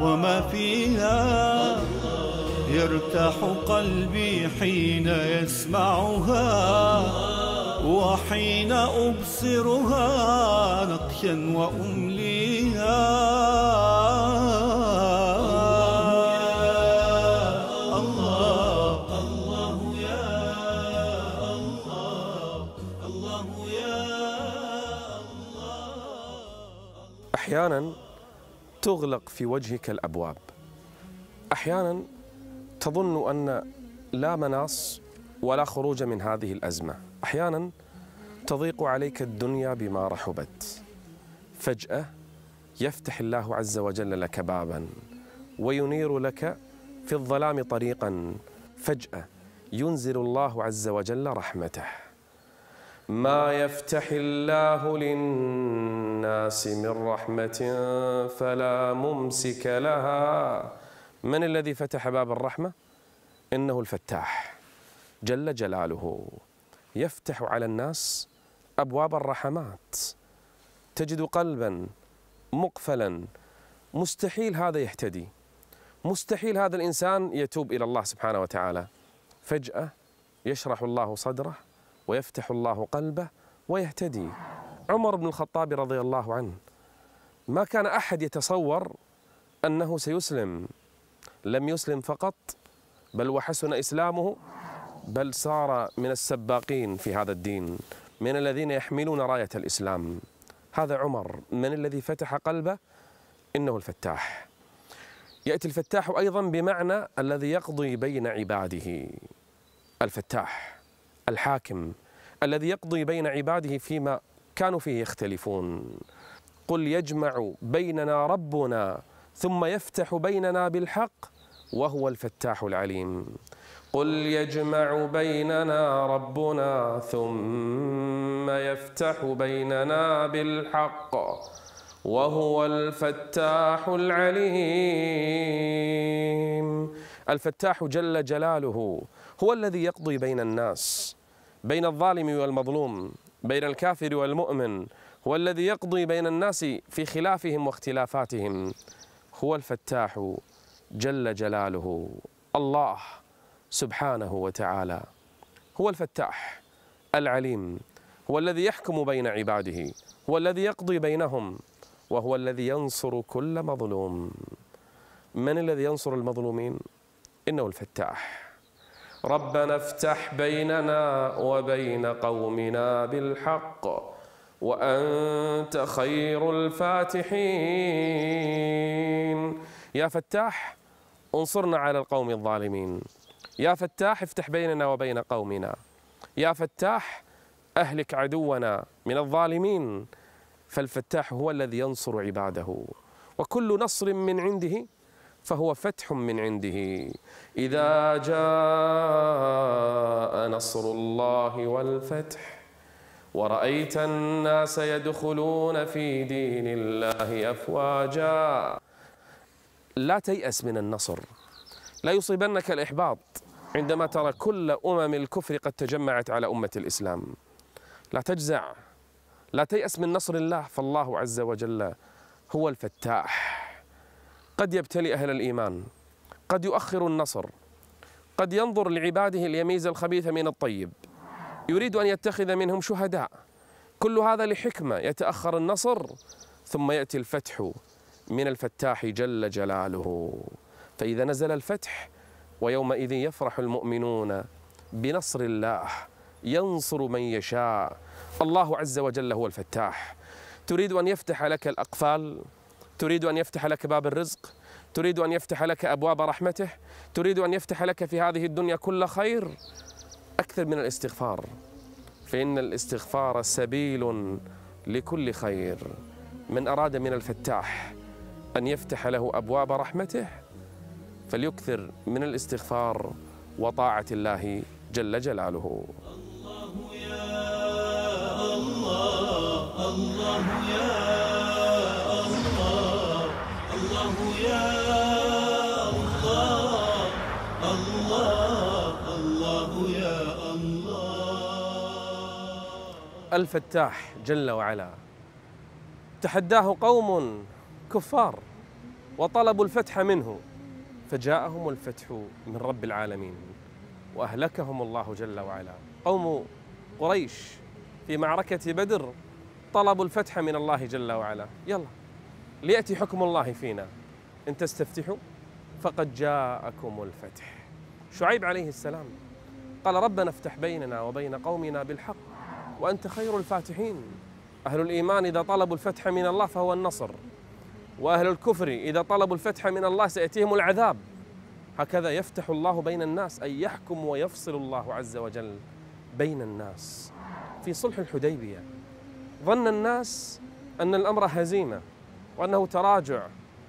وما فيها. يرتاح قلبي حين يسمعها وحين أبصرها نقشا وأمليها. الله تغلق في وجهك الأبواب. أحيانا تظن أن لا مناص ولا خروج من هذه الأزمة. أحيانا تضيق عليك الدنيا بما رحبت. فجأة يفتح الله عز وجل لك بابا وينير لك في الظلام طريقا. فجأة ينزل الله عز وجل رحمته. ما يفتح الله للناس من رحمة فلا ممسك لها. من الذي فتح باب الرحمة؟ إنه الفتاح. جل جلاله. يفتح على الناس أبواب الرحمات. تجد قلبا مقفلا. مستحيل هذا يهتدي. مستحيل هذا الإنسان يتوب إلى الله سبحانه وتعالى. فجأة يشرح الله صدره. ويفتح الله قلبه ويهتدي. عمر بن الخطاب رضي الله عنه. ما كان أحد يتصور أنه سيسلم. لم يسلم فقط بل وحسن إسلامه بل صار من السباقين في هذا الدين من الذين يحملون راية الإسلام. هذا عمر من الذي فتح قلبه؟ إنه الفتاح. يأتي الفتاح أيضا بمعنى الذي يقضي بين عباده الفتاح. الحاكم الذي يقضي بين عباده فيما كانوا فيه يختلفون. قل يجمع بيننا ربنا ثم يفتح بيننا بالحق وهو الفتاح العليم. قل يجمع بيننا ربنا ثم يفتح بيننا بالحق وهو الفتاح العليم. الفتاح جل جلاله هو الذي يقضي بين الناس بين الظالم والمظلوم بين الكافر والمؤمن هو الذي يقضي بين الناس في خلافهم واختلافاتهم. هو الفتاح جل جلاله الله سبحانه وتعالى. هو الفتاح العليم هو الذي يحكم بين عباده هو الذي يقضي بينهم وهو الذي ينصر كل مظلوم. من الذي ينصر المظلومين؟ إنه الفتاح. ربنا افتح بيننا وبين قومنا بالحق وأنت خير الفاتحين. يا فتاح انصرنا على القوم الظالمين. يا فتاح افتح بيننا وبين قومنا. يا فتاح أهلك عدونا من الظالمين. فالفتاح هو الذي ينصر عباده. وكل نصر من عنده فهو فتح من عنده. إذا جاء نصر الله والفتح ورأيت الناس يدخلون في دين الله أفواجا. لا تيأس من النصر لا يصيبنك الإحباط عندما ترى كل أمم الكفر قد تجمعت على أمة الإسلام. لا تجزع لا تيأس من نصر الله فالله عز وجل هو الفتاح. قد يبتلي أهل الإيمان قد يؤخر النصر قد ينظر لعباده ليميز الخبيث من الطيب يريد أن يتخذ منهم شهداء. كل هذا لحكمة يتأخر النصر ثم يأتي الفتح من الفتاح جل جلاله. فإذا نزل الفتح ويومئذ يفرح المؤمنون بنصر الله ينصر من يشاء. الله عز وجل هو الفتاح. تريد أن يفتح لك الأقفال؟ تريد أن يفتح لك باب الرزق تريد أن يفتح لك أبواب رحمته تريد أن يفتح لك في هذه الدنيا كل خير أكثر من الاستغفار. فإن الاستغفار سبيل لكل خير. من أراد من الفتاح أن يفتح له أبواب رحمته فليكثر من الاستغفار وطاعة الله جل جلاله. الفتاح جل وعلا. تحداه قوم كفار وطلبوا الفتح منه فجاءهم الفتح من رب العالمين وأهلكهم الله جل وعلا. قوم قريش في معركة بدر طلبوا الفتح من الله جل وعلا. يلا ليأتي حكم الله فينا. إن تستفتحوا فقد جاءكم الفتح. شعيب عليه السلام قال ربنا افتح بيننا وبين قومنا بالحق وأنت خير الفاتحين. أهل الإيمان إذا طلبوا الفتح من الله فهو النصر وأهل الكفر إذا طلبوا الفتح من الله سيأتيهم العذاب. هكذا يفتح الله بين الناس أي يحكم ويفصل الله عز وجل بين الناس. في صلح الحديبية ظن الناس أن الأمر هزيمة وأنه تراجع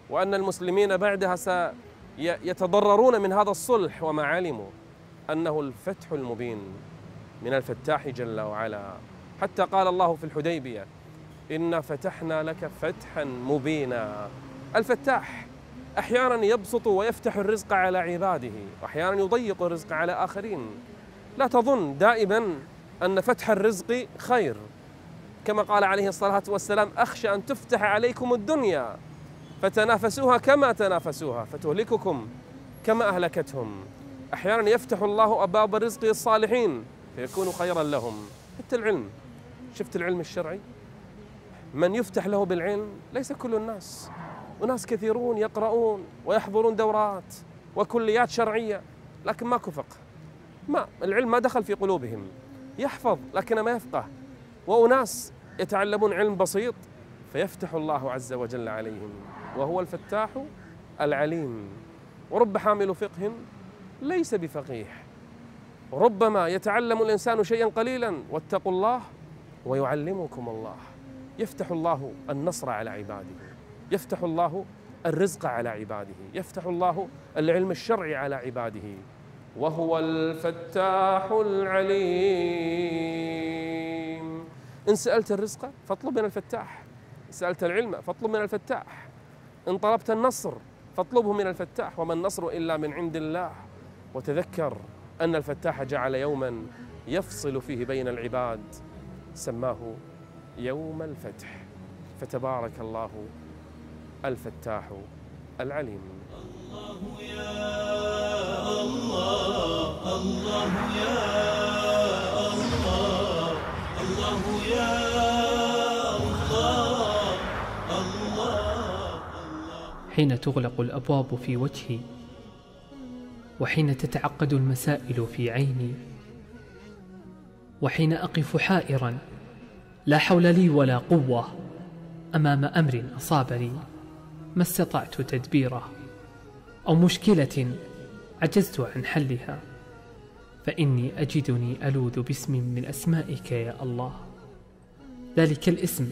وأن المسلمين بعدها سيتضررون من هذا الصلح وما علموا أنه الفتح المبين من الفتاح جل وعلا. حتى قال الله في الحديبية إنا فتحنا لك فتحا مبينا. الفتاح أحيانا يبسط ويفتح الرزق على عباده واحيانا يضيق الرزق على آخرين. لا تظن دائما أن فتح الرزق خير. كما قال عليه الصلاة والسلام أخشى أن تفتح عليكم الدنيا. فتنافسوها كما تنافسوها فتهلككم كما أهلكتهم. أحيانا يفتح الله أبواب الرزق للصالحين فيكون خيرا لهم. حتى العلم. شفت العلم الشرعي؟ من يفتح له بالعلم ليس كل الناس. وناس كثيرون يقرؤون ويحضرون دورات وكليات شرعية لكن ماكو فقه. ما العلم ما دخل في قلوبهم. يحفظ لكن ما يفقه. وأناس يتعلمون علم بسيط فيفتح الله عز وجل عليهم. وهو الفتاح العليم. ورب حامل فقه ليس بفقيه. ربما يتعلم الإنسان شيئا قليلا واتقوا الله ويعلمكم الله. يفتح الله النصر على عباده. يفتح الله الرزق على عباده. يفتح الله العلم الشرعي على عباده. وهو الفتاح العليم. إن سألت الرزق فاطلب من الفتاح. إن سألت العلم فاطلب من الفتاح. إن طلبت النصر فاطلبه من الفتاح وما النصر إلا من عند الله. وتذكر أن الفتاح جعل يوما يفصل فيه بين العباد سماه يوم الفتح. فتبارك الله الفتاح العليم. الله يا الله الله يا الله الله يا حين تغلق الأبواب في وجهي وحين تتعقد المسائل في عيني وحين أقف حائرا لا حول لي ولا قوة أمام أمر أصابني ما استطعت تدبيره أو مشكلة عجزت عن حلها فإني أجدني ألوذ باسم من أسمائك يا الله. ذلك الاسم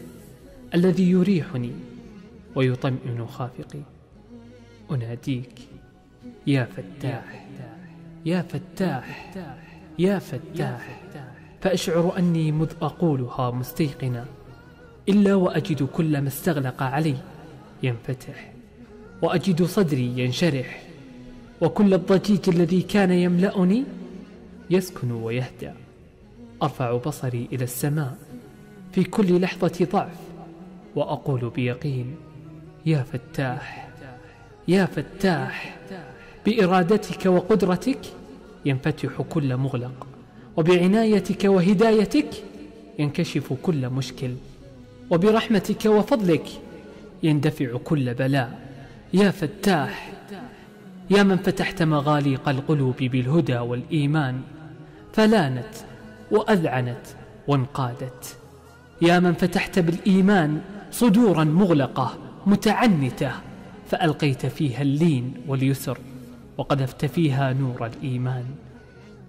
الذي يريحني ويطمئن خافقي. أناديك يا فتاح يا فتاح يا فتاح فأشعر أني مذ أقولها مستيقنا إلا وأجد كل ما استغلق علي ينفتح وأجد صدري ينشرح وكل الضجيج الذي كان يملأني يسكن ويهدأ أرفع بصري إلى السماء في كل لحظة ضعف وأقول بيقين يا فتاح يا فتاح بإرادتك وقدرتك ينفتح كل مغلق وبعنايتك وهدايتك ينكشف كل مشكل وبرحمتك وفضلك يندفع كل بلاء. يا فتاح يا من فتحت مغاليق القلوب بالهدى والإيمان فلانت وأذعنت وانقادت. يا من فتحت بالإيمان صدورا مغلقة متعنتة فألقيت فيها اللين واليسر وقذفت فيها نور الإيمان.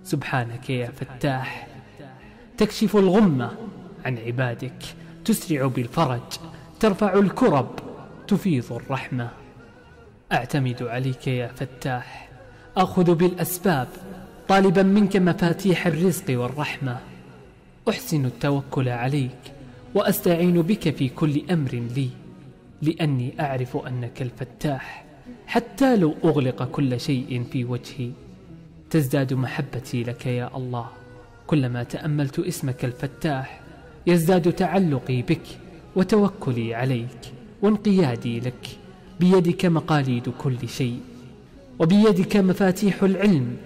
سبحانك يا فتاح تكشف الغمة عن عبادك تسرع بالفرج ترفع الكرب تفيض الرحمة. أعتمد عليك يا فتاح أخذ بالأسباب طالبا منك مفاتيح الرزق والرحمة. أحسن التوكل عليك وأستعين بك في كل أمر لي. لأني أعرف أنك الفتاح حتى لو أغلق كل شيء في وجهي. تزداد محبتي لك يا الله. كلما تأملت اسمك الفتاح يزداد تعلقي بك وتوكلي عليك وانقيادي لك. بيدك مقاليد كل شيء وبيدك مفاتيح العلم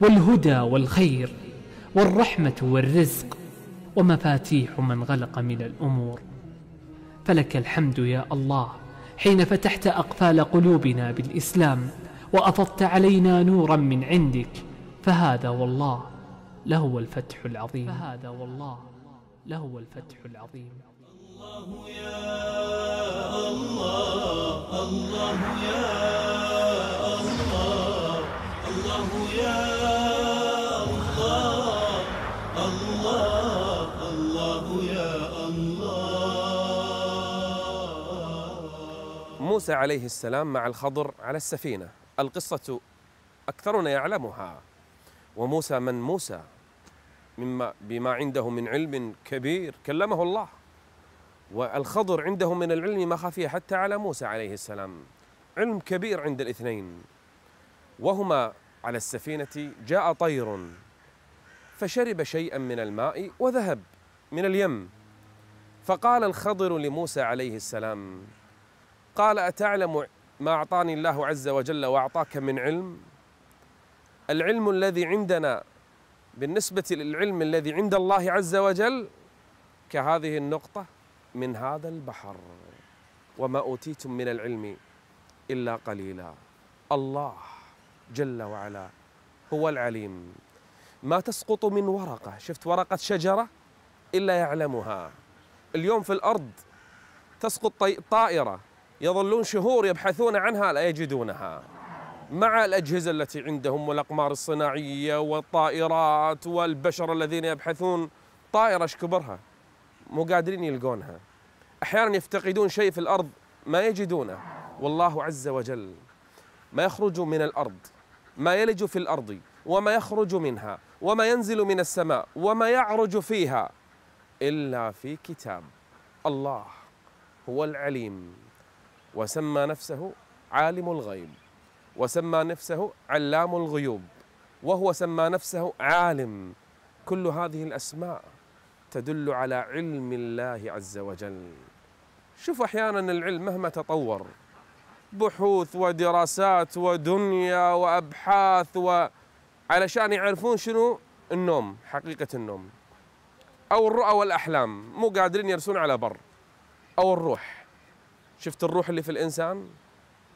والهدى والخير والرحمة والرزق ومفاتيح من غلق من الأمور. فلك الحمد يا الله حين فتحت أقفال قلوبنا بالإسلام وأفضت علينا نورا من عندك فهذا والله لهو الفتح العظيم. فهذا والله لهو الفتح العظيم. الله يا الله الله يا الله الله يا موسى عليه السلام مع الخضر على السفينة. القصة أكثرنا يعلمها. وموسى من موسى؟ مما بما عنده من علم كبير كلمه الله. والخضر عنده من العلم ما خفي حتى على موسى عليه السلام. علم كبير عند الاثنين. وهما على السفينة جاء طير. فشرب شيئا من الماء وذهب من اليم. فقال الخضر لموسى عليه السلام قال أتعلم ما أعطاني الله عز وجل وأعطاك من علم؟ العلم الذي عندنا بالنسبة للعلم الذي عند الله عز وجل كهذه النقطة من هذا البحر. وما أوتيتم من العلم إلا قليلا. الله جل وعلا هو العليم. ما تسقط من ورقة. شفت ورقة شجرة؟ إلا يعلمها. اليوم في الأرض تسقط طائرة. يظلون شهور يبحثون عنها لا يجدونها. مع الأجهزة التي عندهم والأقمار الصناعية والطائرات والبشر الذين يبحثون طائرة إيش كبرها؟ مو قادرين يلقونها. أحيانا يفتقدون شيء في الأرض ما يجدونه. والله عز وجل ما يخرج من الأرض ما يلج في الأرض وما يخرج منها وما ينزل من السماء وما يعرج فيها إلا في كتاب الله هو العليم. وسمى نفسه عالم الغيب وسمى نفسه علام الغيوب وهو سمى نفسه عالم. كل هذه الأسماء تدل على علم الله عز وجل. شوف أحيانا العلم مهما تطور بحوث ودراسات ودنيا وأبحاث و علشان يعرفون شنو؟ النوم حقيقة النوم. أو الرؤى والأحلام مو قادرين يرسون على بر. أو الروح. شفت الروح اللي في الإنسان؟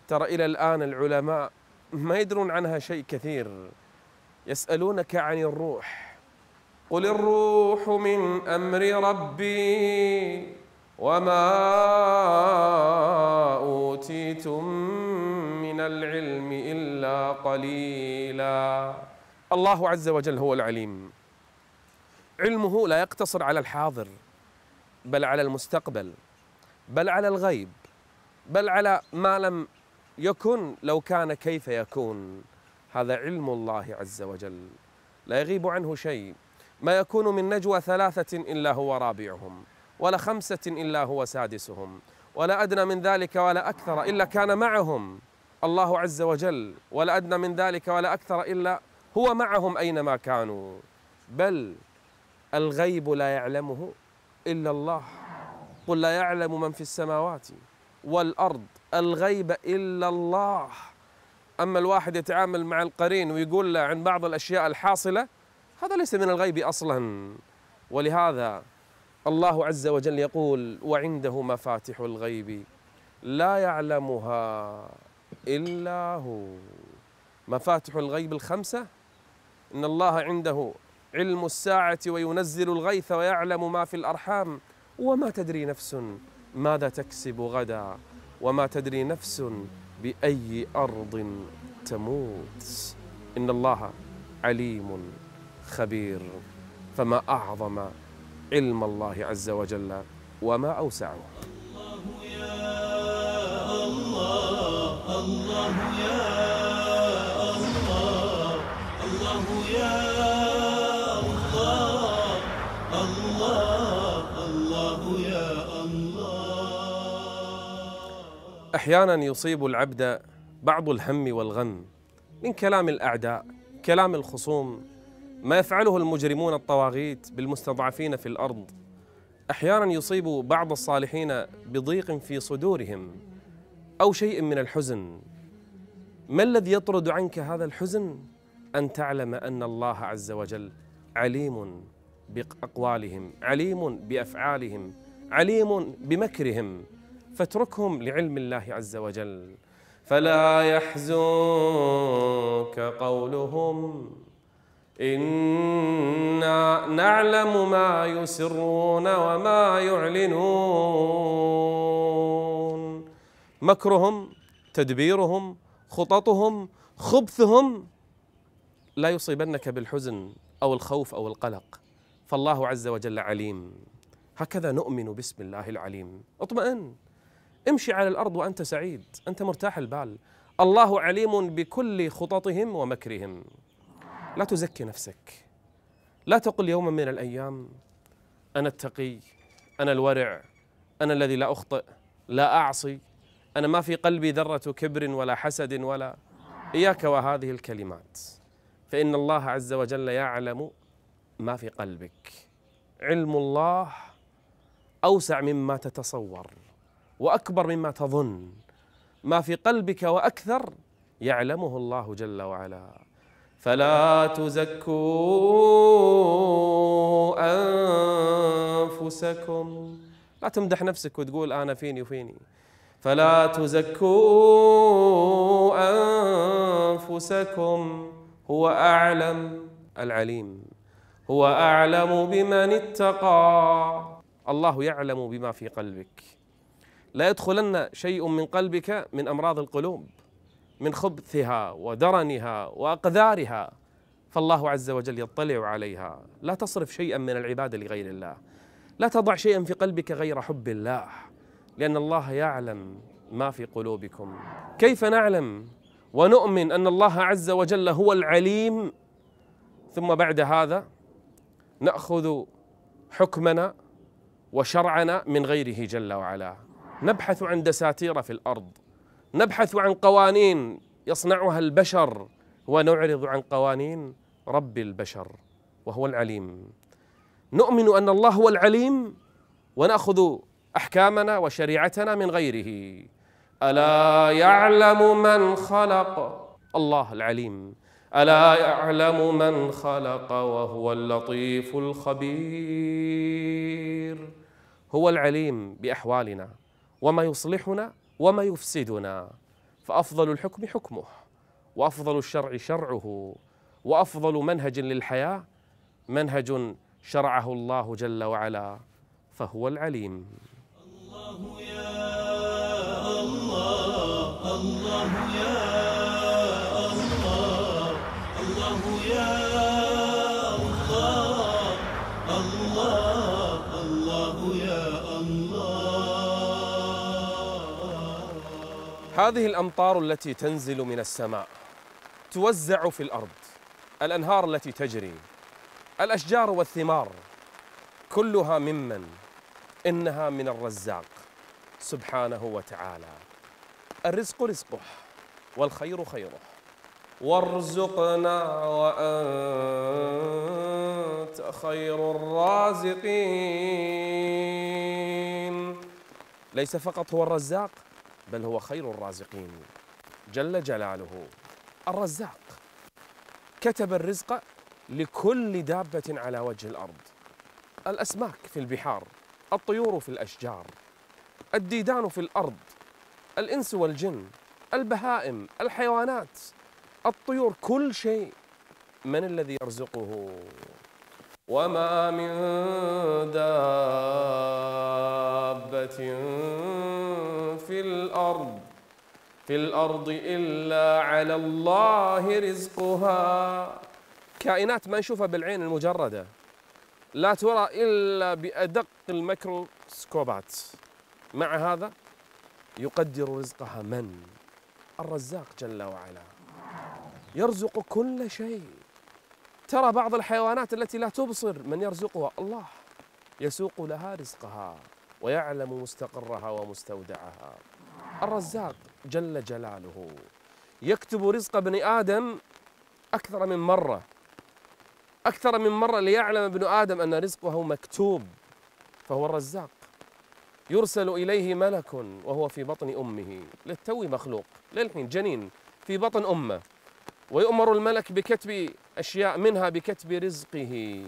ترى إلى الآن العلماء ما يدرون عنها شيء كثير. يسألونك عن الروح. قل الروح من أمر ربي وما أوتيتم من العلم إلا قليلا. الله عز وجل هو العليم. علمه لا يقتصر على الحاضر بل على المستقبل بل على الغيب. بل على ما لم يكن لو كان كيف يكون. هذا علم الله عز وجل. لا يغيب عنه شيء. ما يكون من نجوى ثلاثة إلا هو رابعهم ولا خمسة إلا هو سادسهم ولا أدنى من ذلك ولا أكثر إلا كان معهم الله عز وجل ولا أدنى من ذلك ولا أكثر إلا هو معهم أينما كانوا. بل الغيب لا يعلمه إلا الله. قل لا يعلم من في السماوات. والأرض الغيب إلا الله. أما الواحد يتعامل مع القرين ويقول له عن بعض الأشياء الحاصلة هذا ليس من الغيب أصلا. ولهذا الله عز وجل يقول وعنده مفاتح الغيب لا يعلمها إلا هو. مفاتح الغيب الخمسة إن الله عنده علم الساعة وينزل الغيث ويعلم ما في الأرحام وما تدري نفس. ماذا تكسب غدا وما تدري نفس بأي أرض تموت؟ إن الله عليم خبير. فما أعظم علم الله عز وجل وما أوسعه يا الله يا الله الله يا الله الله الله. أحيانا يصيب العبد بعض الهم والغم من كلام الأعداء كلام الخصوم ما يفعله المجرمون الطواغيت بالمستضعفين في الأرض. أحيانا يصيب بعض الصالحين بضيق في صدورهم أو شيء من الحزن. ما الذي يطرد عنك هذا الحزن؟ أن تعلم أن الله عز وجل عليم بأقوالهم عليم بأفعالهم عليم بمكرهم. فاتركهم لعلم الله عز وجل. فلا يحزنك قولهم. إنا نعلم ما يسرون وما يعلنون. مكرهم تدبيرهم خططهم خبثهم. لا يصيبنك بالحزن أو الخوف أو القلق. فالله عز وجل عليم. هكذا نؤمن باسم الله العليم. اطمئن. امشي على الأرض وأنت سعيد أنت مرتاح البال. الله عليم بكل خططهم ومكرهم. لا تزكي نفسك. لا تقل يوما من الأيام أنا التقي أنا الورع أنا الذي لا أخطئ لا أعصي أنا ما في قلبي ذرة كبر ولا حسد ولا. إياك وهذه الكلمات. فإن الله عز وجل يعلم ما في قلبك. علم الله أوسع مما تتصور. وأكبر مما تظن. ما في قلبك وأكثر يعلمه الله جل وعلا. فلا تزكوا أنفسكم. لا تمدح نفسك وتقول أنا فيني وفيني. فلا تزكوا أنفسكم. هو أعلم العليم. هو أعلم بمن اتقى. الله يعلم بما في قلبك. لا يدخلن شيء من قلبك من أمراض القلوب من خبثها ودرنها وأقذارها. فالله عز وجل يطلع عليها. لا تصرف شيئا من العبادة لغير الله. لا تضع شيئا في قلبك غير حب الله لأن الله يعلم ما في قلوبكم. كيف نعلم؟ ونؤمن أن الله عز وجل هو العليم. ثم بعد هذا نأخذ حكمنا وشرعنا من غيره جل وعلا. نبحث عن دساتير في الأرض. نبحث عن قوانين يصنعها البشر ونعرض عن قوانين رب البشر وهو العليم. نؤمن أن الله هو العليم ونأخذ أحكامنا وشريعتنا من غيره. ألا يعلم من خلق؟ الله العليم. ألا يعلم من خلق وهو اللطيف الخبير؟ هو العليم بأحوالنا. وما يصلحنا وما يفسدنا. فأفضل الحكم حكمه وأفضل الشرع شرعه وأفضل منهج للحياة منهج شرعه الله جل وعلا فهو العليم. الله يا الله الله يا الله الله يا هذه الأمطار التي تنزل من السماء توزع في الأرض الأنهار التي تجري الأشجار والثمار كلها ممن؟ إنها من الرزاق سبحانه وتعالى. الرزق رزقه والخير خيره. وارزقنا وأنت خير الرازقين. ليس فقط هو الرزاق بل هو خير الرازقين. جل جلاله الرزاق. كتب الرزق لكل دابة على وجه الأرض. الأسماك في البحار الطيور في الأشجار الديدان في الأرض الإنس والجن البهائم الحيوانات الطيور كل شيء من الذي يرزقه. وما من دابه في الأرض في الأرض الا على الله رزقها. كائنات ما نشوفها بالعين المجردة. لا ترى إلا بأدق الميكروسكوبات. مع هذا يقدر رزقها من؟ الرزاق جل وعلا. يرزق كل شيء. ترى بعض الحيوانات التي لا تبصر من يرزقها الله. يسوق لها رزقها ويعلم مستقرها ومستودعها. الرزاق جل جلاله. يكتب رزق ابن آدم أكثر من مرة. أكثر من مرة ليعلم ابن آدم أن رزقه مكتوب فهو الرزاق. يرسل إليه ملك وهو في بطن أمه. للتو مخلوق للحين جنين في بطن أمه. ويؤمر الملك بكتب أشياء منها بكتب رزقه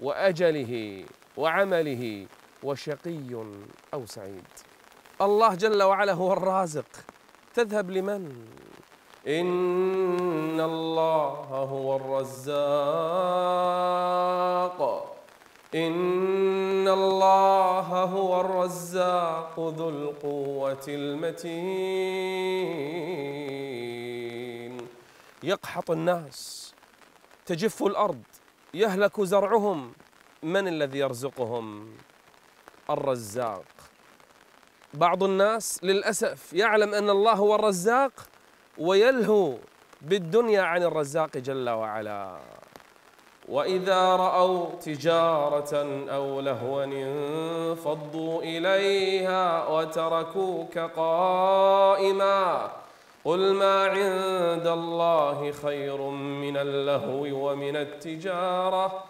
وأجله وعمله وشقي أو سعيد. الله جل وعلا هو الرازق. تذهب لمن؟ إن الله هو الرزاق. إن الله هو الرزاق ذو القوة المتين. يقحط الناس تجف الأرض يهلك زرعهم. من الذي يرزقهم؟ الرزاق. بعض الناس للأسف يعلم أن الله هو الرزاق ويلهو بالدنيا عن الرزاق جل وعلا. وإذا رأوا تجارة أو لهوا انفضوا إليها وتركوك قائما. قل ما عند الله خير من اللهو ومن التجارة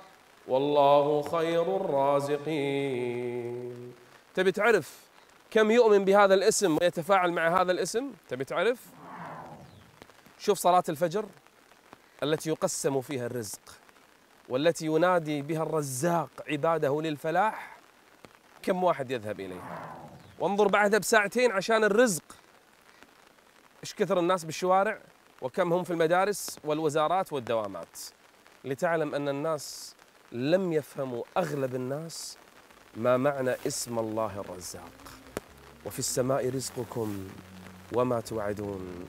والله خير الرازقين. تبي تعرف كم يؤمن بهذا الاسم ويتفاعل مع هذا الاسم؟ تبي تعرف؟ شوف صلاة الفجر التي يقسم فيها الرزق والتي ينادي بها الرزاق عباده للفلاح. كم واحد يذهب إليها؟ وانظر بعدها بساعتين عشان الرزق. إيش كثر الناس بالشوارع وكم هم في المدارس والوزارات والدوامات. لتعلم أن الناس لم يفهموا أغلب الناس ما معنى اسم الله الرزاق. وفي السماء رزقكم وما توعدون.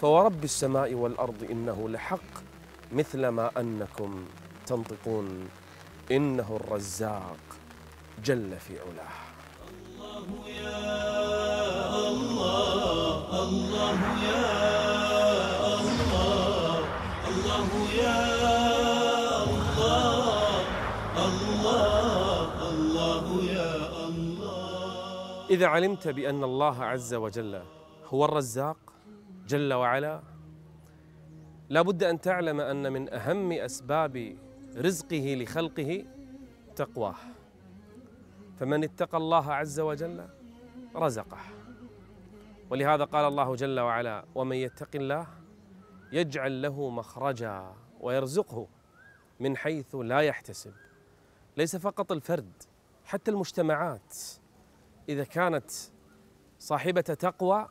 فورب السماء والأرض إنه لحق مثل ما أنكم تنطقون. إنه الرزاق جل في علاه. الله يا الله يا الله الله يا الله الله الله يا الله. إذا علمت بأن الله عز وجل هو الرزاق جل وعلا لا بد أن تعلم أن من أهم أسباب رزقه لخلقه تقواه. فمن اتقى الله عز وجل رزقه. ولهذا قال الله جل وعلا ومن يتق الله يجعل له مخرجا ويرزقه من حيث لا يحتسب. ليس فقط الفرد حتى المجتمعات. إذا كانت صاحبة تقوى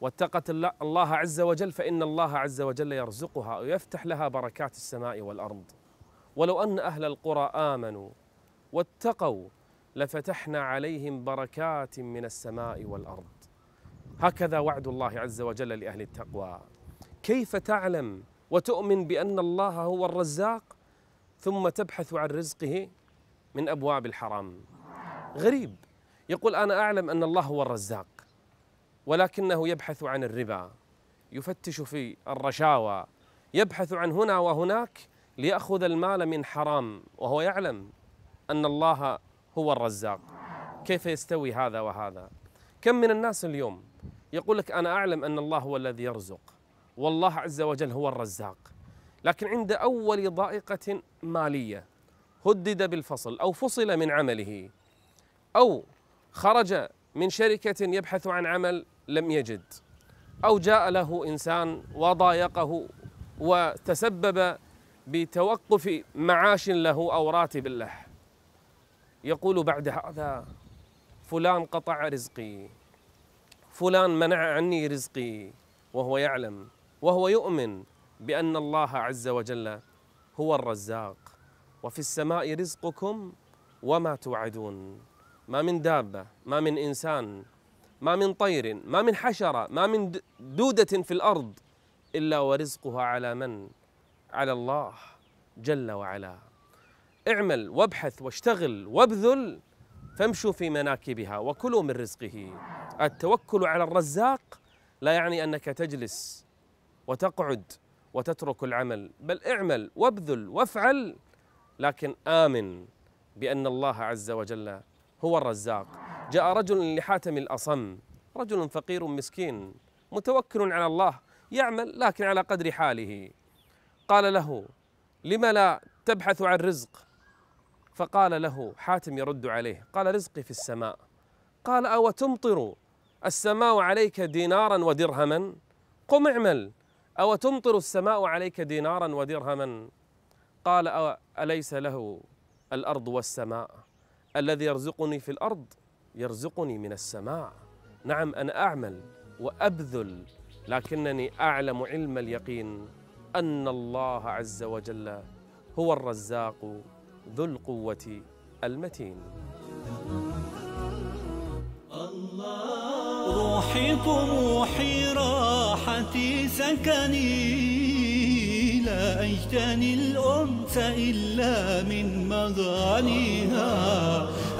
واتقت الله- عز وجل فإن الله عز وجل يرزقها ويفتح لها بركات السماء والأرض. ولو أن أهل القرى آمنوا واتقوا لفتحنا عليهم بركات من السماء والأرض. هكذا وعد الله عز وجل لأهل التقوى. كيف تعلم وتؤمن بأن الله هو الرزاق ثم تبحث عن رزقه من أبواب الحرام؟ غريب. يقول أنا أعلم أن الله هو الرزاق ولكنه يبحث عن الربا يفتش في الرشاوى يبحث عن هنا وهناك ليأخذ المال من حرام وهو يعلم أن الله هو الرزاق. كيف يستوي هذا وهذا؟ كم من الناس اليوم يقول لك أنا أعلم أن الله هو الذي يرزق والله عز وجل هو الرزاق. لكن عند أول ضائقة مالية هدد بالفصل أو فصل من عمله أو خرج من شركة يبحث عن عمل لم يجد أو جاء له إنسان وضايقه وتسبب بتوقف معاش له أو راتب له. يقول بعد هذا فلان قطع رزقي. فلان منع عني رزقي وهو يعلم وهو يؤمن بأن الله عز وجل هو الرزاق. وفي السماء رزقكم وما توعدون. ما من دابة ما من إنسان ما من طير ما من حشرة ما من د- دودة في الأرض إلا ورزقها على من؟ على الله جل وعلا. اعمل وابحث واشتغل وابذل فامشوا في مناكبها وكلوا من رزقه. التوكل على الرزاق لا يعني أنك تجلس وتقعد وتترك العمل بل اعمل وابذل وافعل لكن آمن بأن الله عز وجل هو الرزاق. جاء رجل لحاتم الأصم رجل فقير مسكين متوكل على الله يعمل لكن على قدر حاله. قال له لم لا تبحث عن رزق؟ فقال له حاتم يرد عليه قال رزقي في السماء. قال أو تمطر السماء عليك دينارا ودرهما؟ قم اعمل. أو تمطر السماء عليك دينارا ودرهما؟ قال أليس له الأرض والسماء؟ الذي يرزقني في الأرض يرزقني من السماء. نعم أنا أعمل وأبذل لكنني أعلم علم اليقين أن الله عز وجل هو الرزاق ذو القوة المتين. روحي طموحي راحتي سكني لا أجتني الأنس إلا من مغانيها.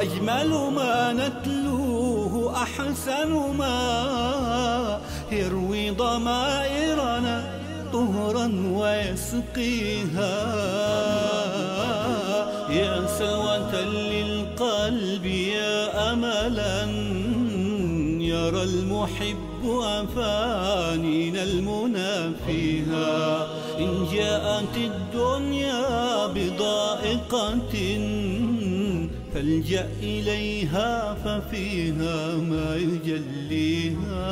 أجمل ما نتلوه أحسن ما يروي ضمائرنا طهرا ويسقيها. يا سلوة للقلب يا أملا يرى المحب أفانينا المنى فيها إن جاءت الدنيا بضائقة فالجأ إليها ففيها ما يجليها.